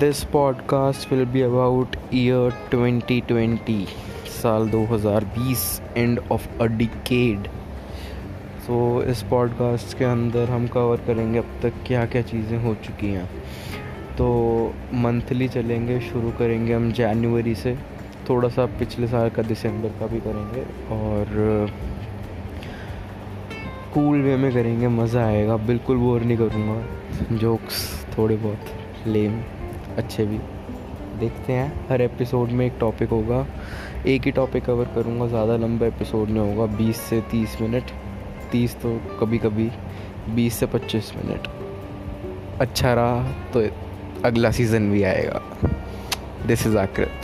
This podcast will be about year 2020 साल 2020 end of a decade so इस podcast के अंदर हम कवर करेंगे अब तक क्या क्या चीज़ें हो चुकी हैं. तो मंथली चलेंगे, शुरू करेंगे हम जनवरी से. थोड़ा सा पिछले साल का दिसंबर का भी करेंगे और कूल वे में करेंगे, मज़ा आएगा. बिल्कुल बोर नहीं करूँगा. जोक्स थोड़े बहुत लेम अच्छे भी। देखते हैं, हर एपिसोड में एक टॉपिक होगा। एक ही टॉपिक कवर करूँगा, ज़्यादा लंबा एपिसोड नहीं होगा। बीस से तीस मिनट तीस तो कभी कभी बीस से पच्चीस मिनट अच्छा रहा तो अगला सीज़न भी आएगा। This is आकृत